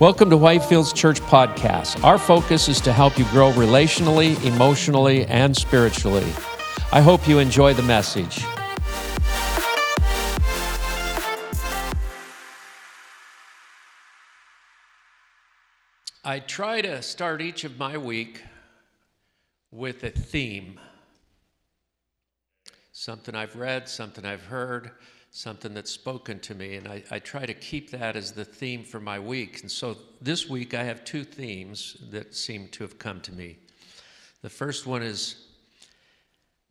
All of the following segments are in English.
Welcome to Whitefields Church Podcast. Our focus is to help you grow relationally, emotionally, and spiritually. I hope you enjoy the message. I try to start each of my week with a theme something I've read, something I've heard, something that's spoken to me. And I, I, try to keep that as the theme for my week. And so this week I have two themes that seem to have come to me. The first one is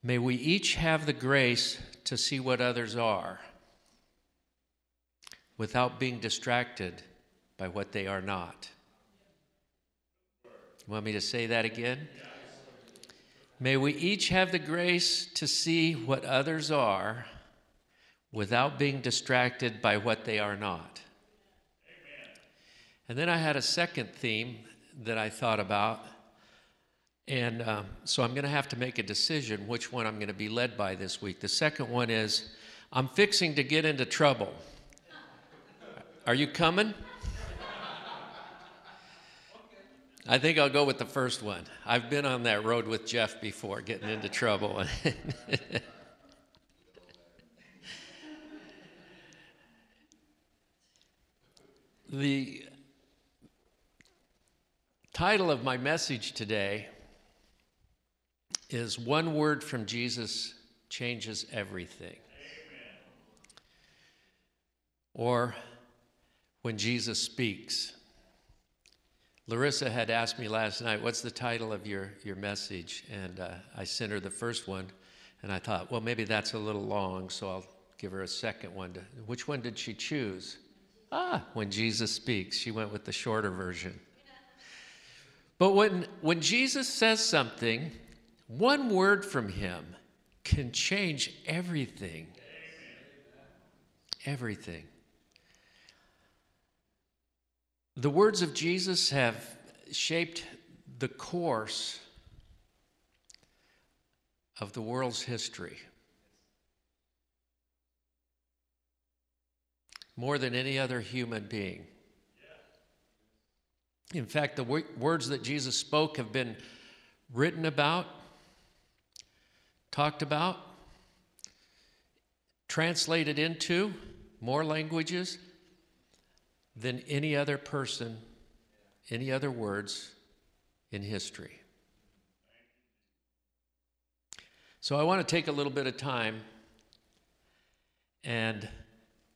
May we each have the grace to see what others are without being distracted by what they are not. You want me to say that again? May we each have the grace to see what others are without being distracted by what they are not. Amen. And then I had a second theme that I thought about. And um, so I'm going to have to make a decision which one I'm going to be led by this week. The second one is I'm fixing to get into trouble. Are you coming? I think I'll go with the first one. I've been on that road with Jeff before, getting into trouble. The title of my message today is One Word from Jesus Changes Everything. Amen. Or When Jesus Speaks. Larissa had asked me last night, What's the title of your, your message? And uh, I sent her the first one, and I thought, Well, maybe that's a little long, so I'll give her a second one. To, which one did she choose? Ah, when Jesus speaks. She went with the shorter version. But when, when Jesus says something, one word from him can change everything. Everything. The words of Jesus have shaped the course of the world's history. More than any other human being. In fact, the words that Jesus spoke have been written about, talked about, translated into more languages than any other person, any other words in history. So I want to take a little bit of time and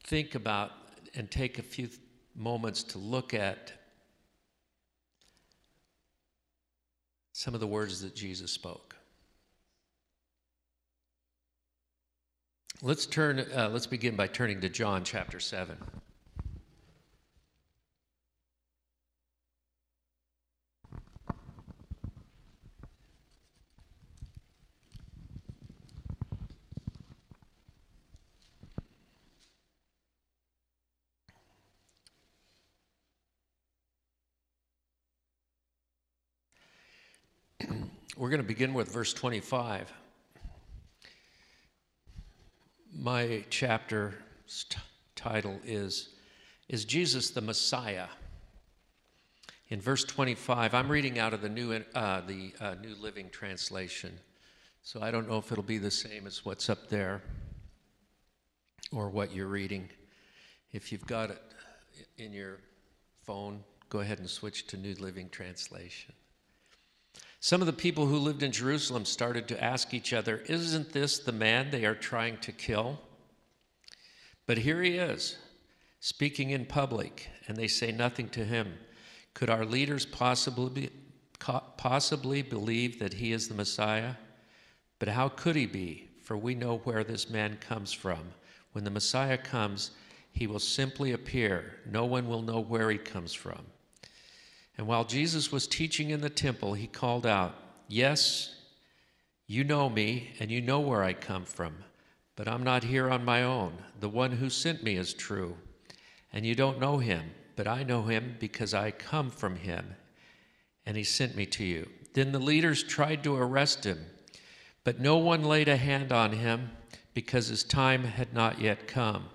think about and take a few moments to look at some of the words that Jesus spoke. Let's turn. Uh, let's begin by turning to John chapter seven. We're going to begin with verse 25. My chapter's t- title is Is Jesus the Messiah? In verse 25, I'm reading out of the New, uh, the, uh, New Living Translation. So I don't know if it'll be the same as what's up there or what you're reading. If you've got it in your phone, go ahead and switch to New Living Translation. Some of the people who lived in Jerusalem started to ask each other, Isn't this the man they are trying to kill? But here he is, speaking in public, and they say nothing to him. Could our leaders possibly, possibly believe that he is the Messiah? But how could he be? For we know where this man comes from. When the Messiah comes, he will simply appear. No one will know where he comes from. And while Jesus was teaching in the temple, he called out, Yes, you know me, and you know where I come from, but I'm not here on my own. The one who sent me is true. And you don't know him, but I know him because I come from him, and he sent me to you. Then the leaders tried to arrest him, but no one laid a hand on him because his time had not yet come.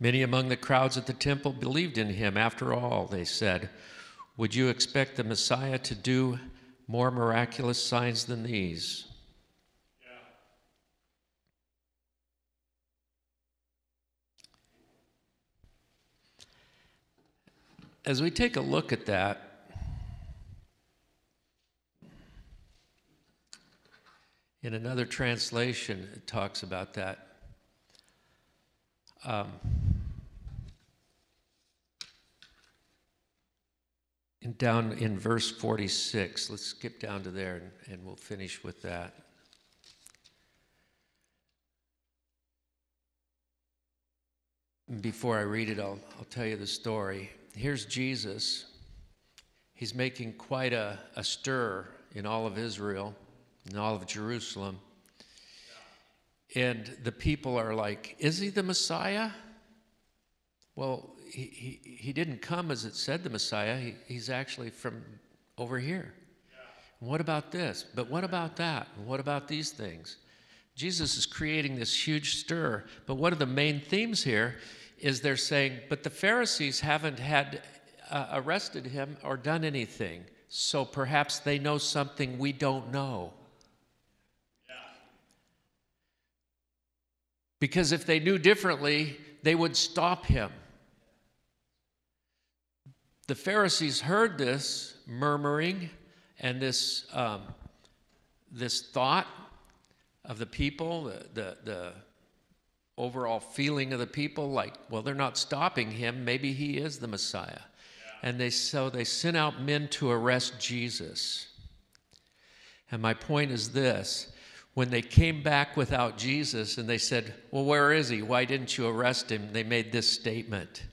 Many among the crowds at the temple believed in him. After all, they said, Would you expect the Messiah to do more miraculous signs than these? As we take a look at that, in another translation, it talks about that. Um, down in verse 46, let's skip down to there and, and we'll finish with that. Before I read it, I'll, I'll tell you the story. Here's Jesus. He's making quite a, a stir in all of Israel, in all of Jerusalem. And the people are like, Is he the Messiah? Well, he, he, he didn't come as it said the Messiah. He, he's actually from over here. Yeah. What about this? But what about that? what about these things? Jesus is creating this huge stir. But one of the main themes here is they're saying, but the Pharisees haven't had uh, arrested him or done anything. So perhaps they know something we don't know. Because if they knew differently, they would stop him. The Pharisees heard this murmuring and this, um, this thought of the people, the, the, the overall feeling of the people like, well, they're not stopping him. Maybe he is the Messiah. Yeah. And they, so they sent out men to arrest Jesus. And my point is this when they came back without Jesus and they said, Well, where is he? Why didn't you arrest him? They made this statement.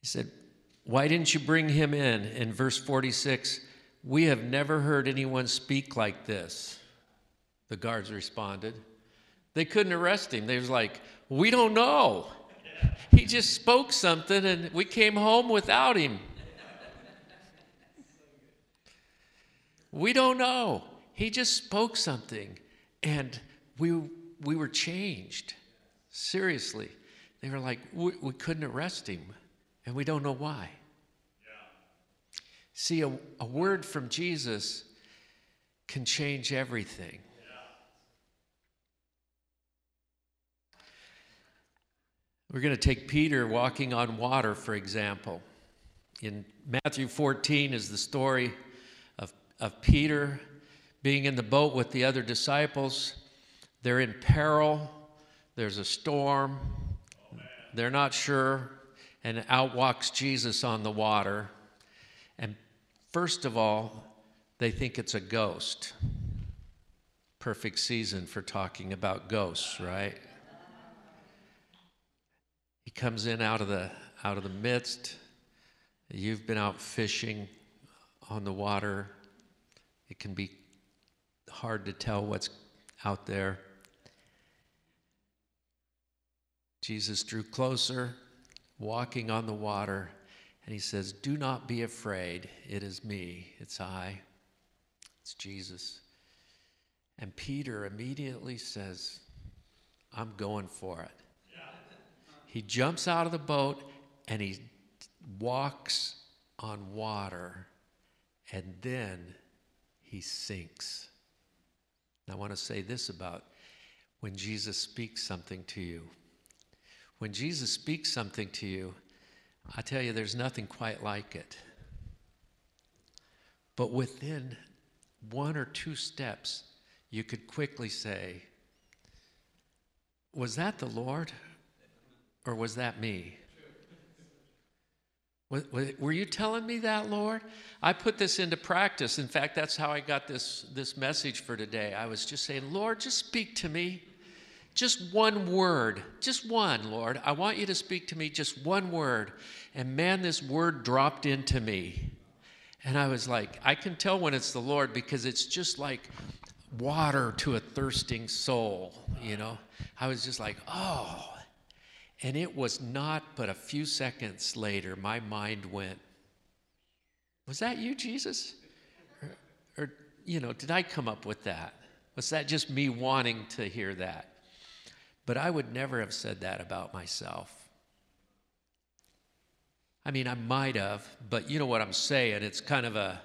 He said, Why didn't you bring him in? In verse 46, we have never heard anyone speak like this. The guards responded. They couldn't arrest him. They was like, We don't know. He just spoke something and we came home without him. We don't know. He just spoke something and we, we were changed. Seriously. They were like, we, we couldn't arrest him and we don't know why. Yeah. See, a, a word from Jesus can change everything. We're going to take Peter walking on water, for example. In Matthew 14 is the story of Peter being in the boat with the other disciples. They're in peril, there's a storm, they're not sure, and out walks Jesus on the water. And first of all, they think it's a ghost. Perfect season for talking about ghosts, right? He comes in out of the out of the midst. You've been out fishing on the water. It can be hard to tell what's out there. Jesus drew closer, walking on the water, and he says, Do not be afraid. It is me. It's I. It's Jesus. And Peter immediately says, I'm going for it. He jumps out of the boat and he walks on water, and then he sinks. I want to say this about when Jesus speaks something to you. When Jesus speaks something to you, I tell you, there's nothing quite like it. But within one or two steps, you could quickly say, Was that the Lord? Or was that me? Were you telling me that, Lord? I put this into practice. In fact, that's how I got this, this message for today. I was just saying, Lord, just speak to me. Just one word. Just one, Lord. I want you to speak to me just one word. And man, this word dropped into me. And I was like, I can tell when it's the Lord because it's just like water to a thirsting soul, you know? I was just like, oh, and it was not but a few seconds later, my mind went, Was that you, Jesus? Or, or, you know, did I come up with that? Was that just me wanting to hear that? But I would never have said that about myself. I mean, I might have, but you know what I'm saying? It's kind of a,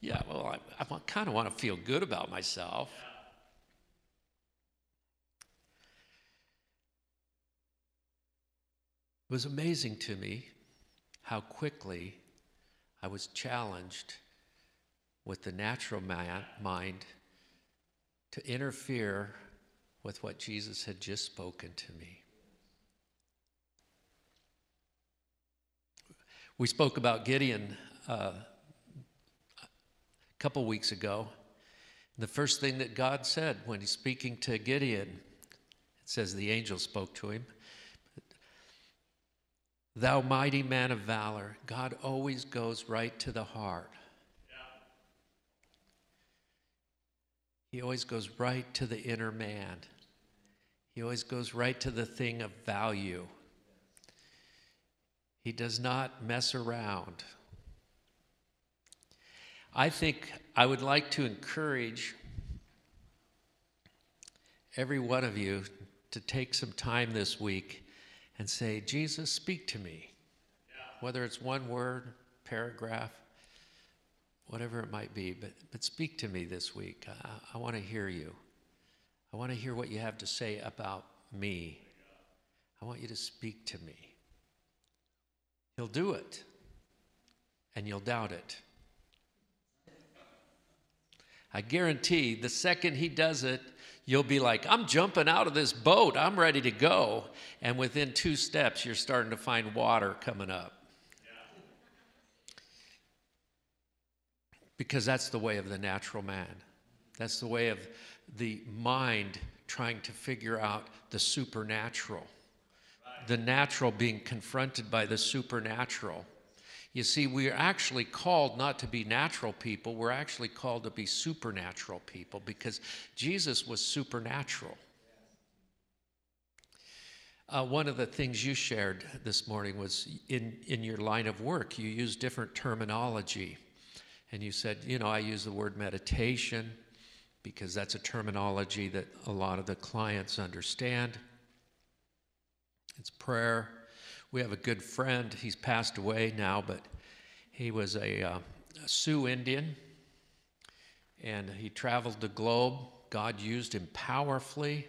yeah, well, I, I kind of want to feel good about myself. It was amazing to me how quickly I was challenged with the natural man, mind to interfere with what Jesus had just spoken to me. We spoke about Gideon uh, a couple weeks ago. The first thing that God said when he's speaking to Gideon, it says the angel spoke to him. Thou mighty man of valor, God always goes right to the heart. He always goes right to the inner man. He always goes right to the thing of value. He does not mess around. I think I would like to encourage every one of you to take some time this week and say, Jesus, speak to me. Yeah. Whether it's one word, paragraph, whatever it might be, but, but speak to me this week. I, I want to hear you. I want to hear what you have to say about me. I want you to speak to me. He'll do it, and you'll doubt it. I guarantee the second he does it, you'll be like, I'm jumping out of this boat. I'm ready to go. And within two steps, you're starting to find water coming up. Because that's the way of the natural man. That's the way of the mind trying to figure out the supernatural, the natural being confronted by the supernatural. You see, we are actually called not to be natural people, we're actually called to be supernatural people because Jesus was supernatural. Uh, one of the things you shared this morning was in, in your line of work, you use different terminology. And you said, you know, I use the word meditation because that's a terminology that a lot of the clients understand. It's prayer. We have a good friend. He's passed away now, but he was a, uh, a Sioux Indian and he traveled the globe. God used him powerfully.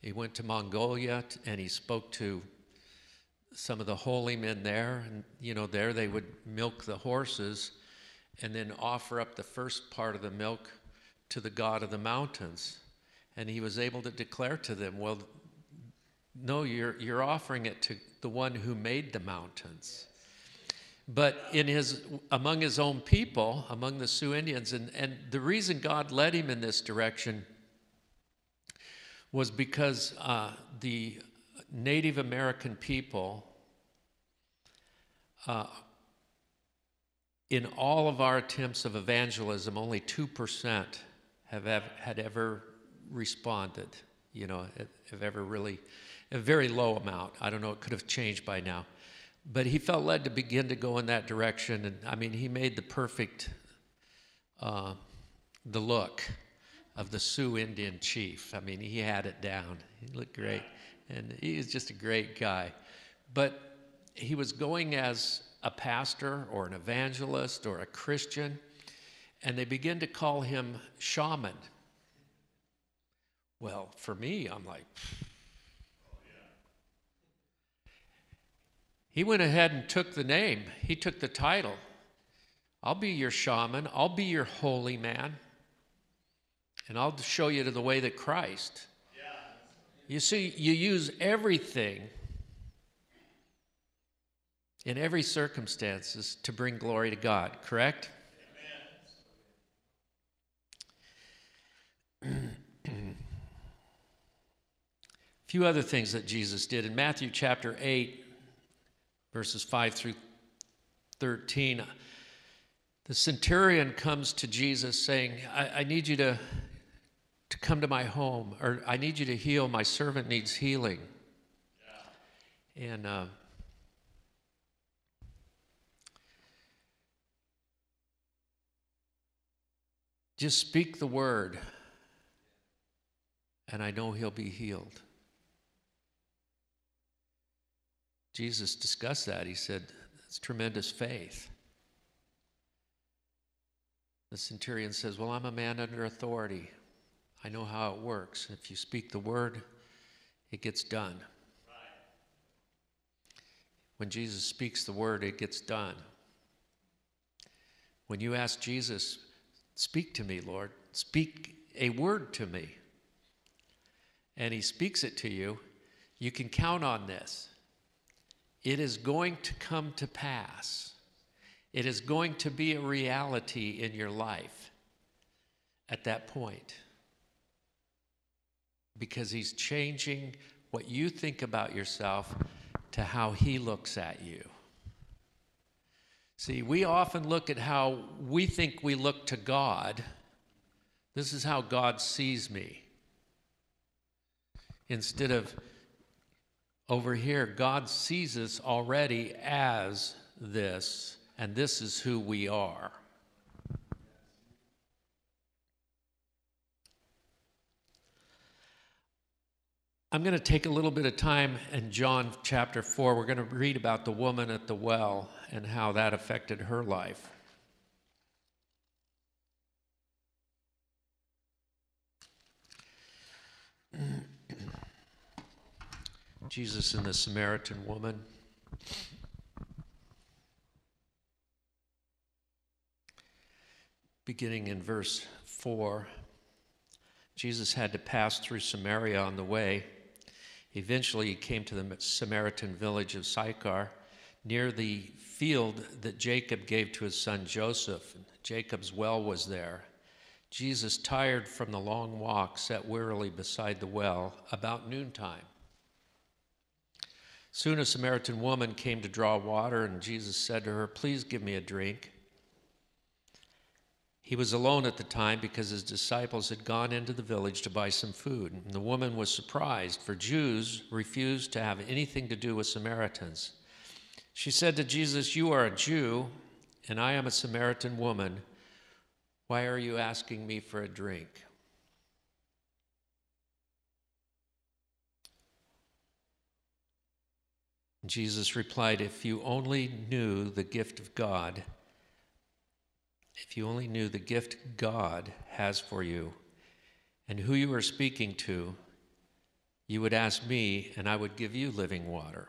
He went to Mongolia and he spoke to some of the holy men there. And, you know, there they would milk the horses and then offer up the first part of the milk to the God of the mountains. And he was able to declare to them, Well, no, you're, you're offering it to the one who made the mountains. But in his, among his own people, among the Sioux Indians, and, and the reason God led him in this direction was because uh, the Native American people, uh, in all of our attempts of evangelism, only 2% have, had ever responded, you know, have ever really a very low amount. I don't know, it could have changed by now. But he felt led to begin to go in that direction. And I mean, he made the perfect, uh, the look of the Sioux Indian chief. I mean, he had it down. He looked great. And he was just a great guy. But he was going as a pastor or an evangelist or a Christian, and they begin to call him shaman. Well, for me, I'm like, He went ahead and took the name, he took the title. I'll be your shaman, I'll be your holy man, and I'll show you to the way that Christ. You see, you use everything in every circumstances to bring glory to God, correct? a few other things that Jesus did in Matthew chapter 8 verses 5 through 13. The centurion comes to Jesus saying, I, I need you to, to come to my home, or I need you to heal. My servant needs healing. Yeah. And uh, just speak the word, and I know he'll be healed. Jesus discussed that. He said, It's tremendous faith. The centurion says, Well, I'm a man under authority. I know how it works. If you speak the word, it gets done. When Jesus speaks the word, it gets done. When you ask Jesus, Speak to me, Lord, speak a word to me, and he speaks it to you, you can count on this. It is going to come to pass. It is going to be a reality in your life at that point. Because he's changing what you think about yourself to how he looks at you. See, we often look at how we think we look to God. This is how God sees me. Instead of over here, God sees us already as this, and this is who we are. I'm going to take a little bit of time in John chapter 4. We're going to read about the woman at the well and how that affected her life. Jesus and the Samaritan woman. Beginning in verse 4, Jesus had to pass through Samaria on the way. Eventually, he came to the Samaritan village of Sychar, near the field that Jacob gave to his son Joseph. Jacob's well was there. Jesus, tired from the long walk, sat wearily beside the well about noontime. Soon a Samaritan woman came to draw water, and Jesus said to her, Please give me a drink. He was alone at the time because his disciples had gone into the village to buy some food. And the woman was surprised, for Jews refused to have anything to do with Samaritans. She said to Jesus, You are a Jew, and I am a Samaritan woman. Why are you asking me for a drink? Jesus replied, If you only knew the gift of God, if you only knew the gift God has for you and who you are speaking to, you would ask me, and I would give you living water.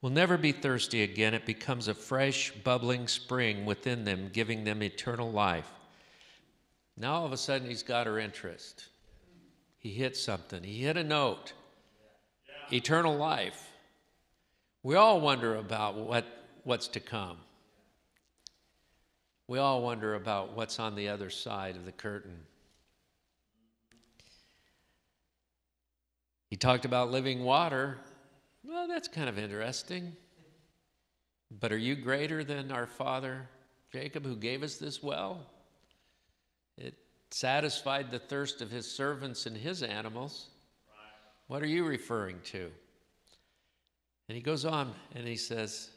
will never be thirsty again. It becomes a fresh, bubbling spring within them, giving them eternal life. Now all of a sudden, he's got her interest. He hit something, he hit a note. Eternal life. We all wonder about what, what's to come. We all wonder about what's on the other side of the curtain. He talked about living water. Well, that's kind of interesting. But are you greater than our father Jacob, who gave us this well? It satisfied the thirst of his servants and his animals. What are you referring to? And he goes on and he says,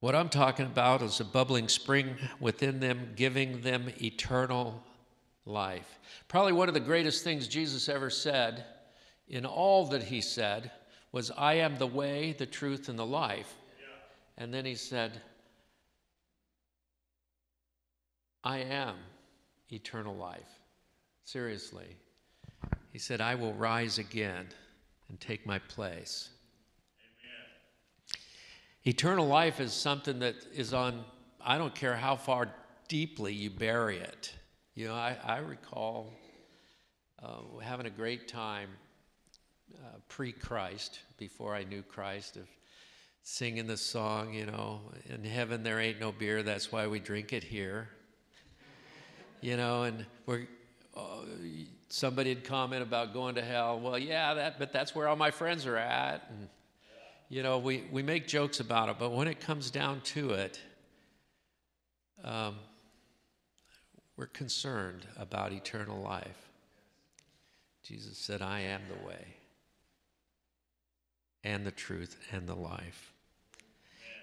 What I'm talking about is a bubbling spring within them, giving them eternal life. Probably one of the greatest things Jesus ever said in all that he said was, I am the way, the truth, and the life. Yeah. And then he said, I am eternal life. Seriously. He said, I will rise again and take my place. Amen. Eternal life is something that is on, I don't care how far deeply you bury it. You know, I, I recall uh, having a great time uh, pre Christ, before I knew Christ, of singing the song, you know, in heaven there ain't no beer, that's why we drink it here. You know, and we're uh, somebody'd comment about going to hell. Well, yeah, that, but that's where all my friends are at. And, you know, we, we make jokes about it, but when it comes down to it, um, we're concerned about eternal life. Jesus said, I am the way and the truth and the life.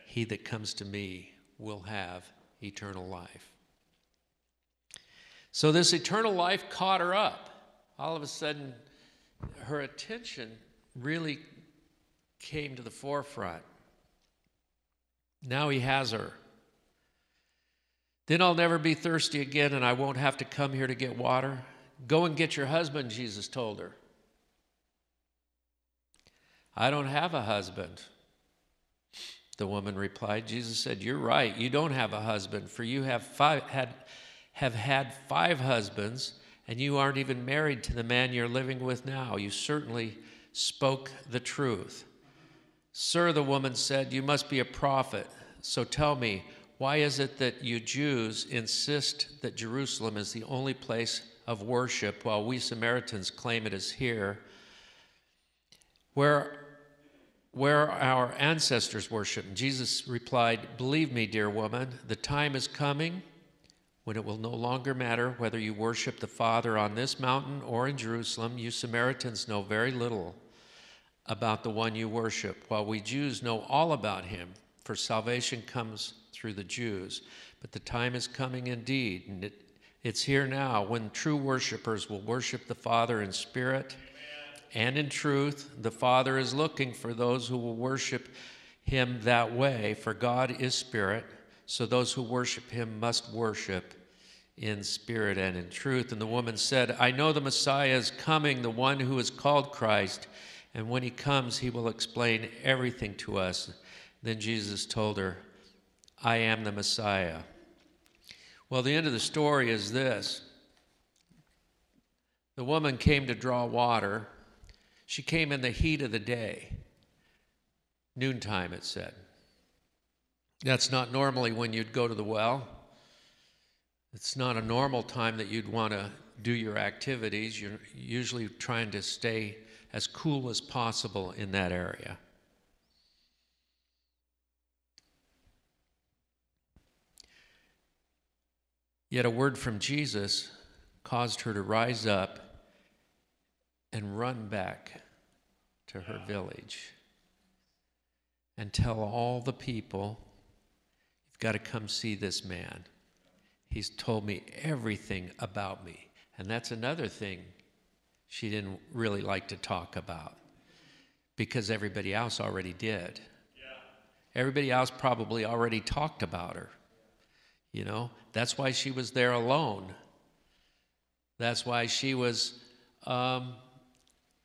He that comes to me will have eternal life. So, this eternal life caught her up. All of a sudden, her attention really came to the forefront. Now he has her. Then I'll never be thirsty again, and I won't have to come here to get water. Go and get your husband, Jesus told her. I don't have a husband. The woman replied. Jesus said, You're right. You don't have a husband, for you have, five, had, have had five husbands, and you aren't even married to the man you're living with now. You certainly spoke the truth. Sir, the woman said, You must be a prophet. So tell me, why is it that you Jews insist that Jerusalem is the only place of worship while we Samaritans claim it is here? Where, where our ancestors worshiped. Jesus replied, Believe me, dear woman, the time is coming when it will no longer matter whether you worship the Father on this mountain or in Jerusalem. You Samaritans know very little about the one you worship, while we Jews know all about him, for salvation comes through the Jews. But the time is coming indeed, and it, it's here now when true worshipers will worship the Father in spirit Amen. and in truth. The Father is looking for those who will worship him that way, for God is spirit. So those who worship him must worship in spirit and in truth. And the woman said, I know the Messiah is coming, the one who is called Christ. And when he comes, he will explain everything to us. Then Jesus told her, I am the Messiah. Well, the end of the story is this the woman came to draw water. She came in the heat of the day, noontime, it said. That's not normally when you'd go to the well. It's not a normal time that you'd want to do your activities. You're usually trying to stay as cool as possible in that area. Yet a word from Jesus caused her to rise up and run back to her village and tell all the people, You've got to come see this man. He's told me everything about me. And that's another thing she didn't really like to talk about because everybody else already did. Yeah. Everybody else probably already talked about her. You know, that's why she was there alone. That's why she was um,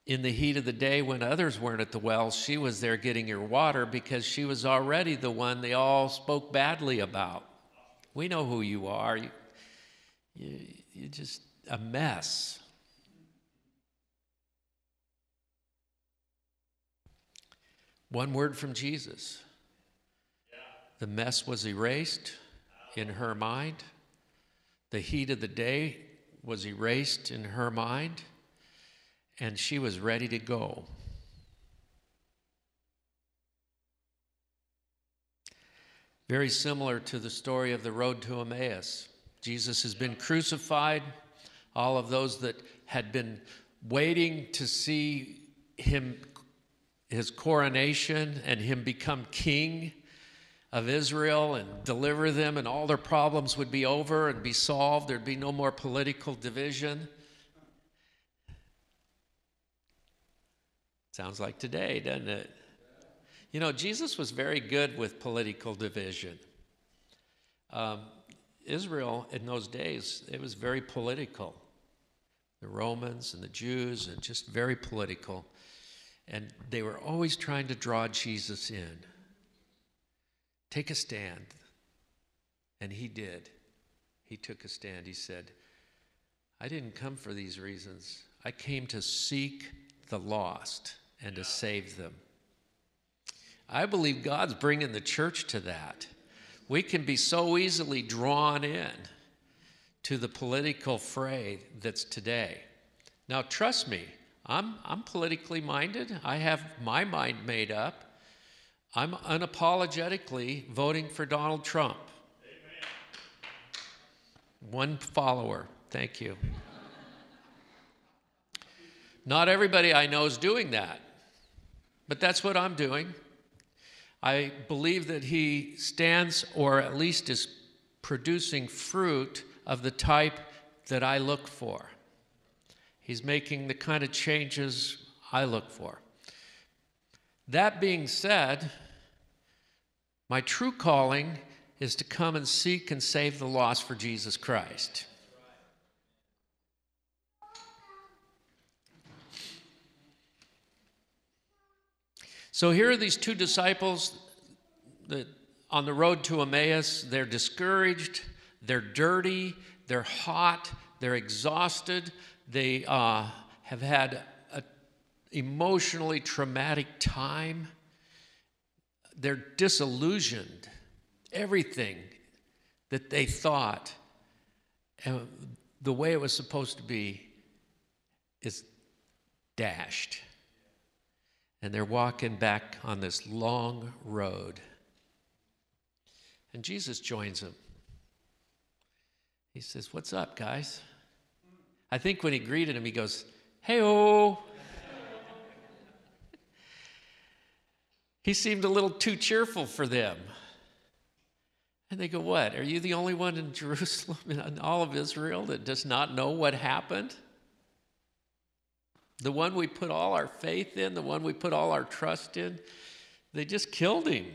in the heat of the day when others weren't at the well. She was there getting her water because she was already the one they all spoke badly about. We know who you are. You, you, you're just a mess. One word from Jesus. The mess was erased in her mind. The heat of the day was erased in her mind, and she was ready to go. Very similar to the story of the road to Emmaus. Jesus has been crucified. All of those that had been waiting to see him his coronation and him become king of Israel and deliver them, and all their problems would be over and be solved. There'd be no more political division. Sounds like today, doesn't it? You know, Jesus was very good with political division. Um, Israel in those days, it was very political. The Romans and the Jews, and just very political. And they were always trying to draw Jesus in. Take a stand. And he did. He took a stand. He said, I didn't come for these reasons. I came to seek the lost and to save them. I believe God's bringing the church to that. We can be so easily drawn in to the political fray that's today. Now, trust me, I'm, I'm politically minded. I have my mind made up. I'm unapologetically voting for Donald Trump. Amen. One follower. Thank you. Not everybody I know is doing that, but that's what I'm doing. I believe that he stands, or at least is producing fruit of the type that I look for. He's making the kind of changes I look for. That being said, my true calling is to come and seek and save the lost for Jesus Christ. So here are these two disciples that on the road to Emmaus. They're discouraged, they're dirty, they're hot, they're exhausted, they uh, have had emotionally traumatic time, they're disillusioned. Everything that they thought the way it was supposed to be is dashed. And they're walking back on this long road. And Jesus joins them. He says, What's up, guys? I think when he greeted him, he goes, Hey, oh. He seemed a little too cheerful for them. And they go, What? Are you the only one in Jerusalem and all of Israel that does not know what happened? The one we put all our faith in, the one we put all our trust in, they just killed him.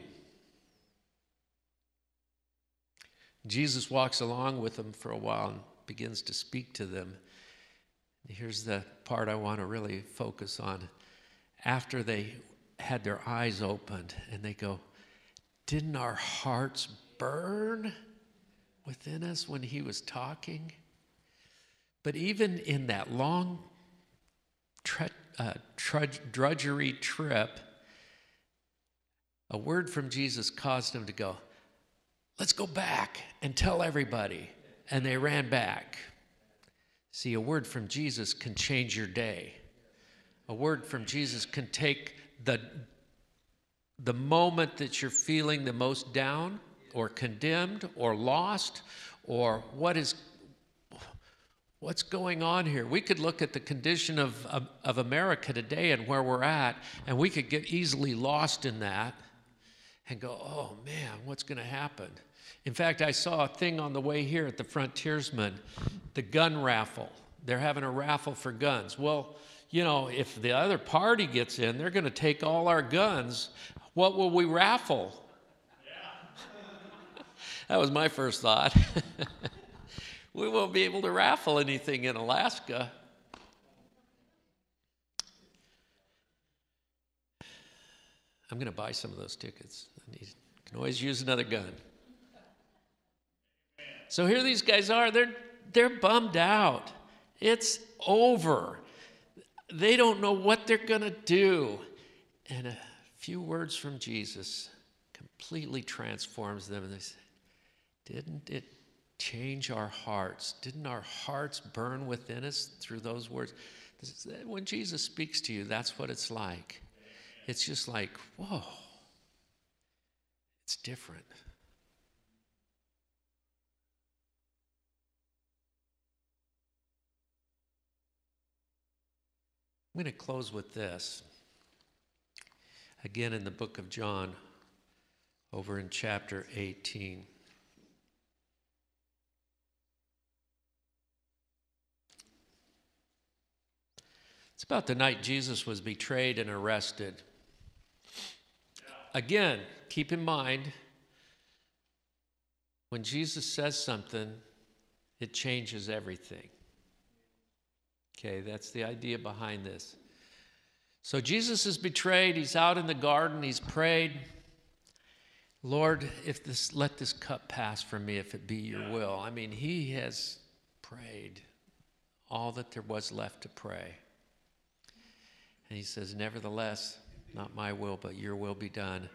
Jesus walks along with them for a while and begins to speak to them. Here's the part I want to really focus on. After they had their eyes opened and they go, Didn't our hearts burn within us when he was talking? But even in that long tre- uh, trudge, drudgery trip, a word from Jesus caused him to go, Let's go back and tell everybody. And they ran back. See, a word from Jesus can change your day. A word from Jesus can take the, the moment that you're feeling the most down or condemned or lost or what is what's going on here we could look at the condition of, of, of america today and where we're at and we could get easily lost in that and go oh man what's going to happen in fact, I saw a thing on the way here at the Frontiersman, the gun raffle. They're having a raffle for guns. Well, you know, if the other party gets in, they're going to take all our guns. What will we raffle? Yeah. that was my first thought. we won't be able to raffle anything in Alaska. I'm going to buy some of those tickets. I can always use another gun. So here these guys are. They're, they're bummed out. It's over. They don't know what they're going to do. And a few words from Jesus completely transforms them. And they say, Didn't it change our hearts? Didn't our hearts burn within us through those words? When Jesus speaks to you, that's what it's like. It's just like, whoa, it's different. I'm going to close with this. Again, in the book of John, over in chapter 18. It's about the night Jesus was betrayed and arrested. Again, keep in mind, when Jesus says something, it changes everything. Okay, that's the idea behind this. So Jesus is betrayed. He's out in the garden. He's prayed, Lord, if this let this cup pass from me, if it be your will. I mean, he has prayed all that there was left to pray. And he says, Nevertheless, not my will, but your will be done.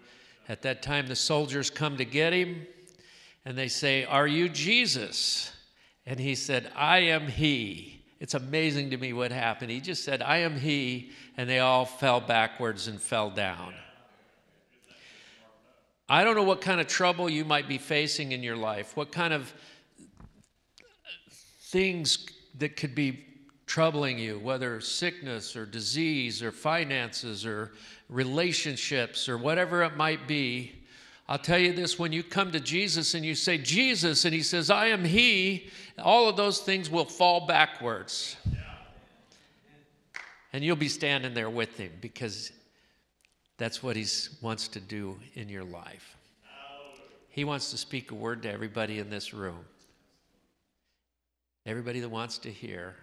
At that time, the soldiers come to get him, and they say, Are you Jesus? And he said, I am he. It's amazing to me what happened. He just said, I am he, and they all fell backwards and fell down. I don't know what kind of trouble you might be facing in your life, what kind of things that could be troubling you, whether sickness or disease or finances or relationships or whatever it might be. I'll tell you this when you come to Jesus and you say, Jesus, and He says, I am He, all of those things will fall backwards. And you'll be standing there with Him because that's what He wants to do in your life. He wants to speak a word to everybody in this room, everybody that wants to hear.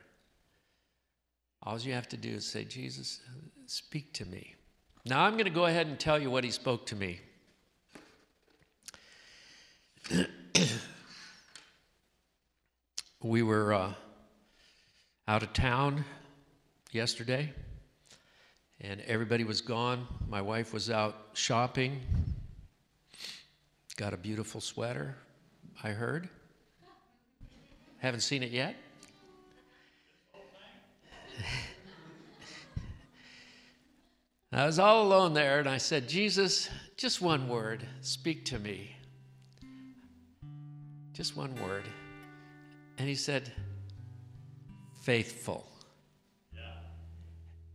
All you have to do is say, Jesus, speak to me. Now I'm going to go ahead and tell you what he spoke to me. we were uh, out of town yesterday, and everybody was gone. My wife was out shopping, got a beautiful sweater, I heard. Haven't seen it yet. I was all alone there, and I said, Jesus, just one word, speak to me. Just one word. And he said, faithful. Yeah.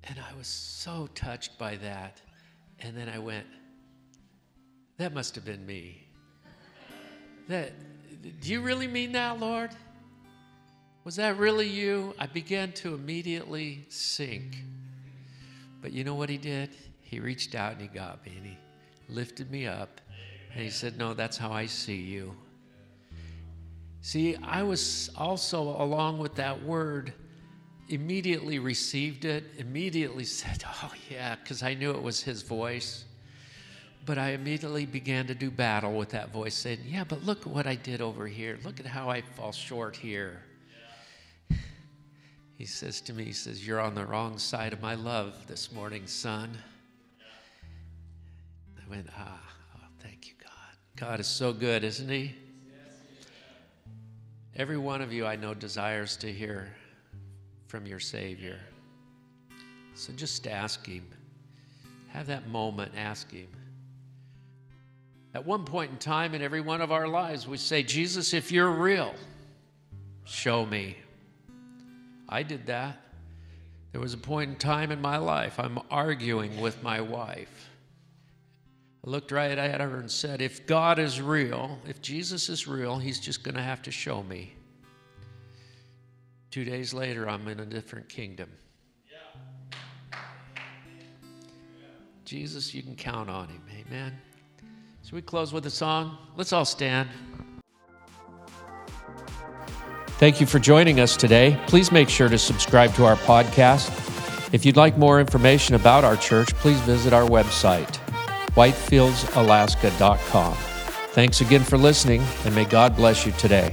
And I was so touched by that. And then I went, that must have been me. That, do you really mean that, Lord? Was that really you? I began to immediately sink. But you know what he did? He reached out and he got me and he lifted me up and he said, No, that's how I see you. See, I was also, along with that word, immediately received it, immediately said, Oh, yeah, because I knew it was his voice. But I immediately began to do battle with that voice, saying, Yeah, but look at what I did over here. Look at how I fall short here he says to me, he says, You're on the wrong side of my love this morning, son. I went, Ah, oh, thank you, God. God is so good, isn't he? Every one of you I know desires to hear from your Savior. So just ask Him. Have that moment, ask Him. At one point in time in every one of our lives, we say, Jesus, if you're real, show me. I did that. There was a point in time in my life, I'm arguing with my wife. I looked right at her and said, If God is real, if Jesus is real, He's just going to have to show me. Two days later, I'm in a different kingdom. Jesus, you can count on Him. Amen. So we close with a song. Let's all stand. Thank you for joining us today. Please make sure to subscribe to our podcast. If you'd like more information about our church, please visit our website, whitefieldsalaska.com. Thanks again for listening, and may God bless you today.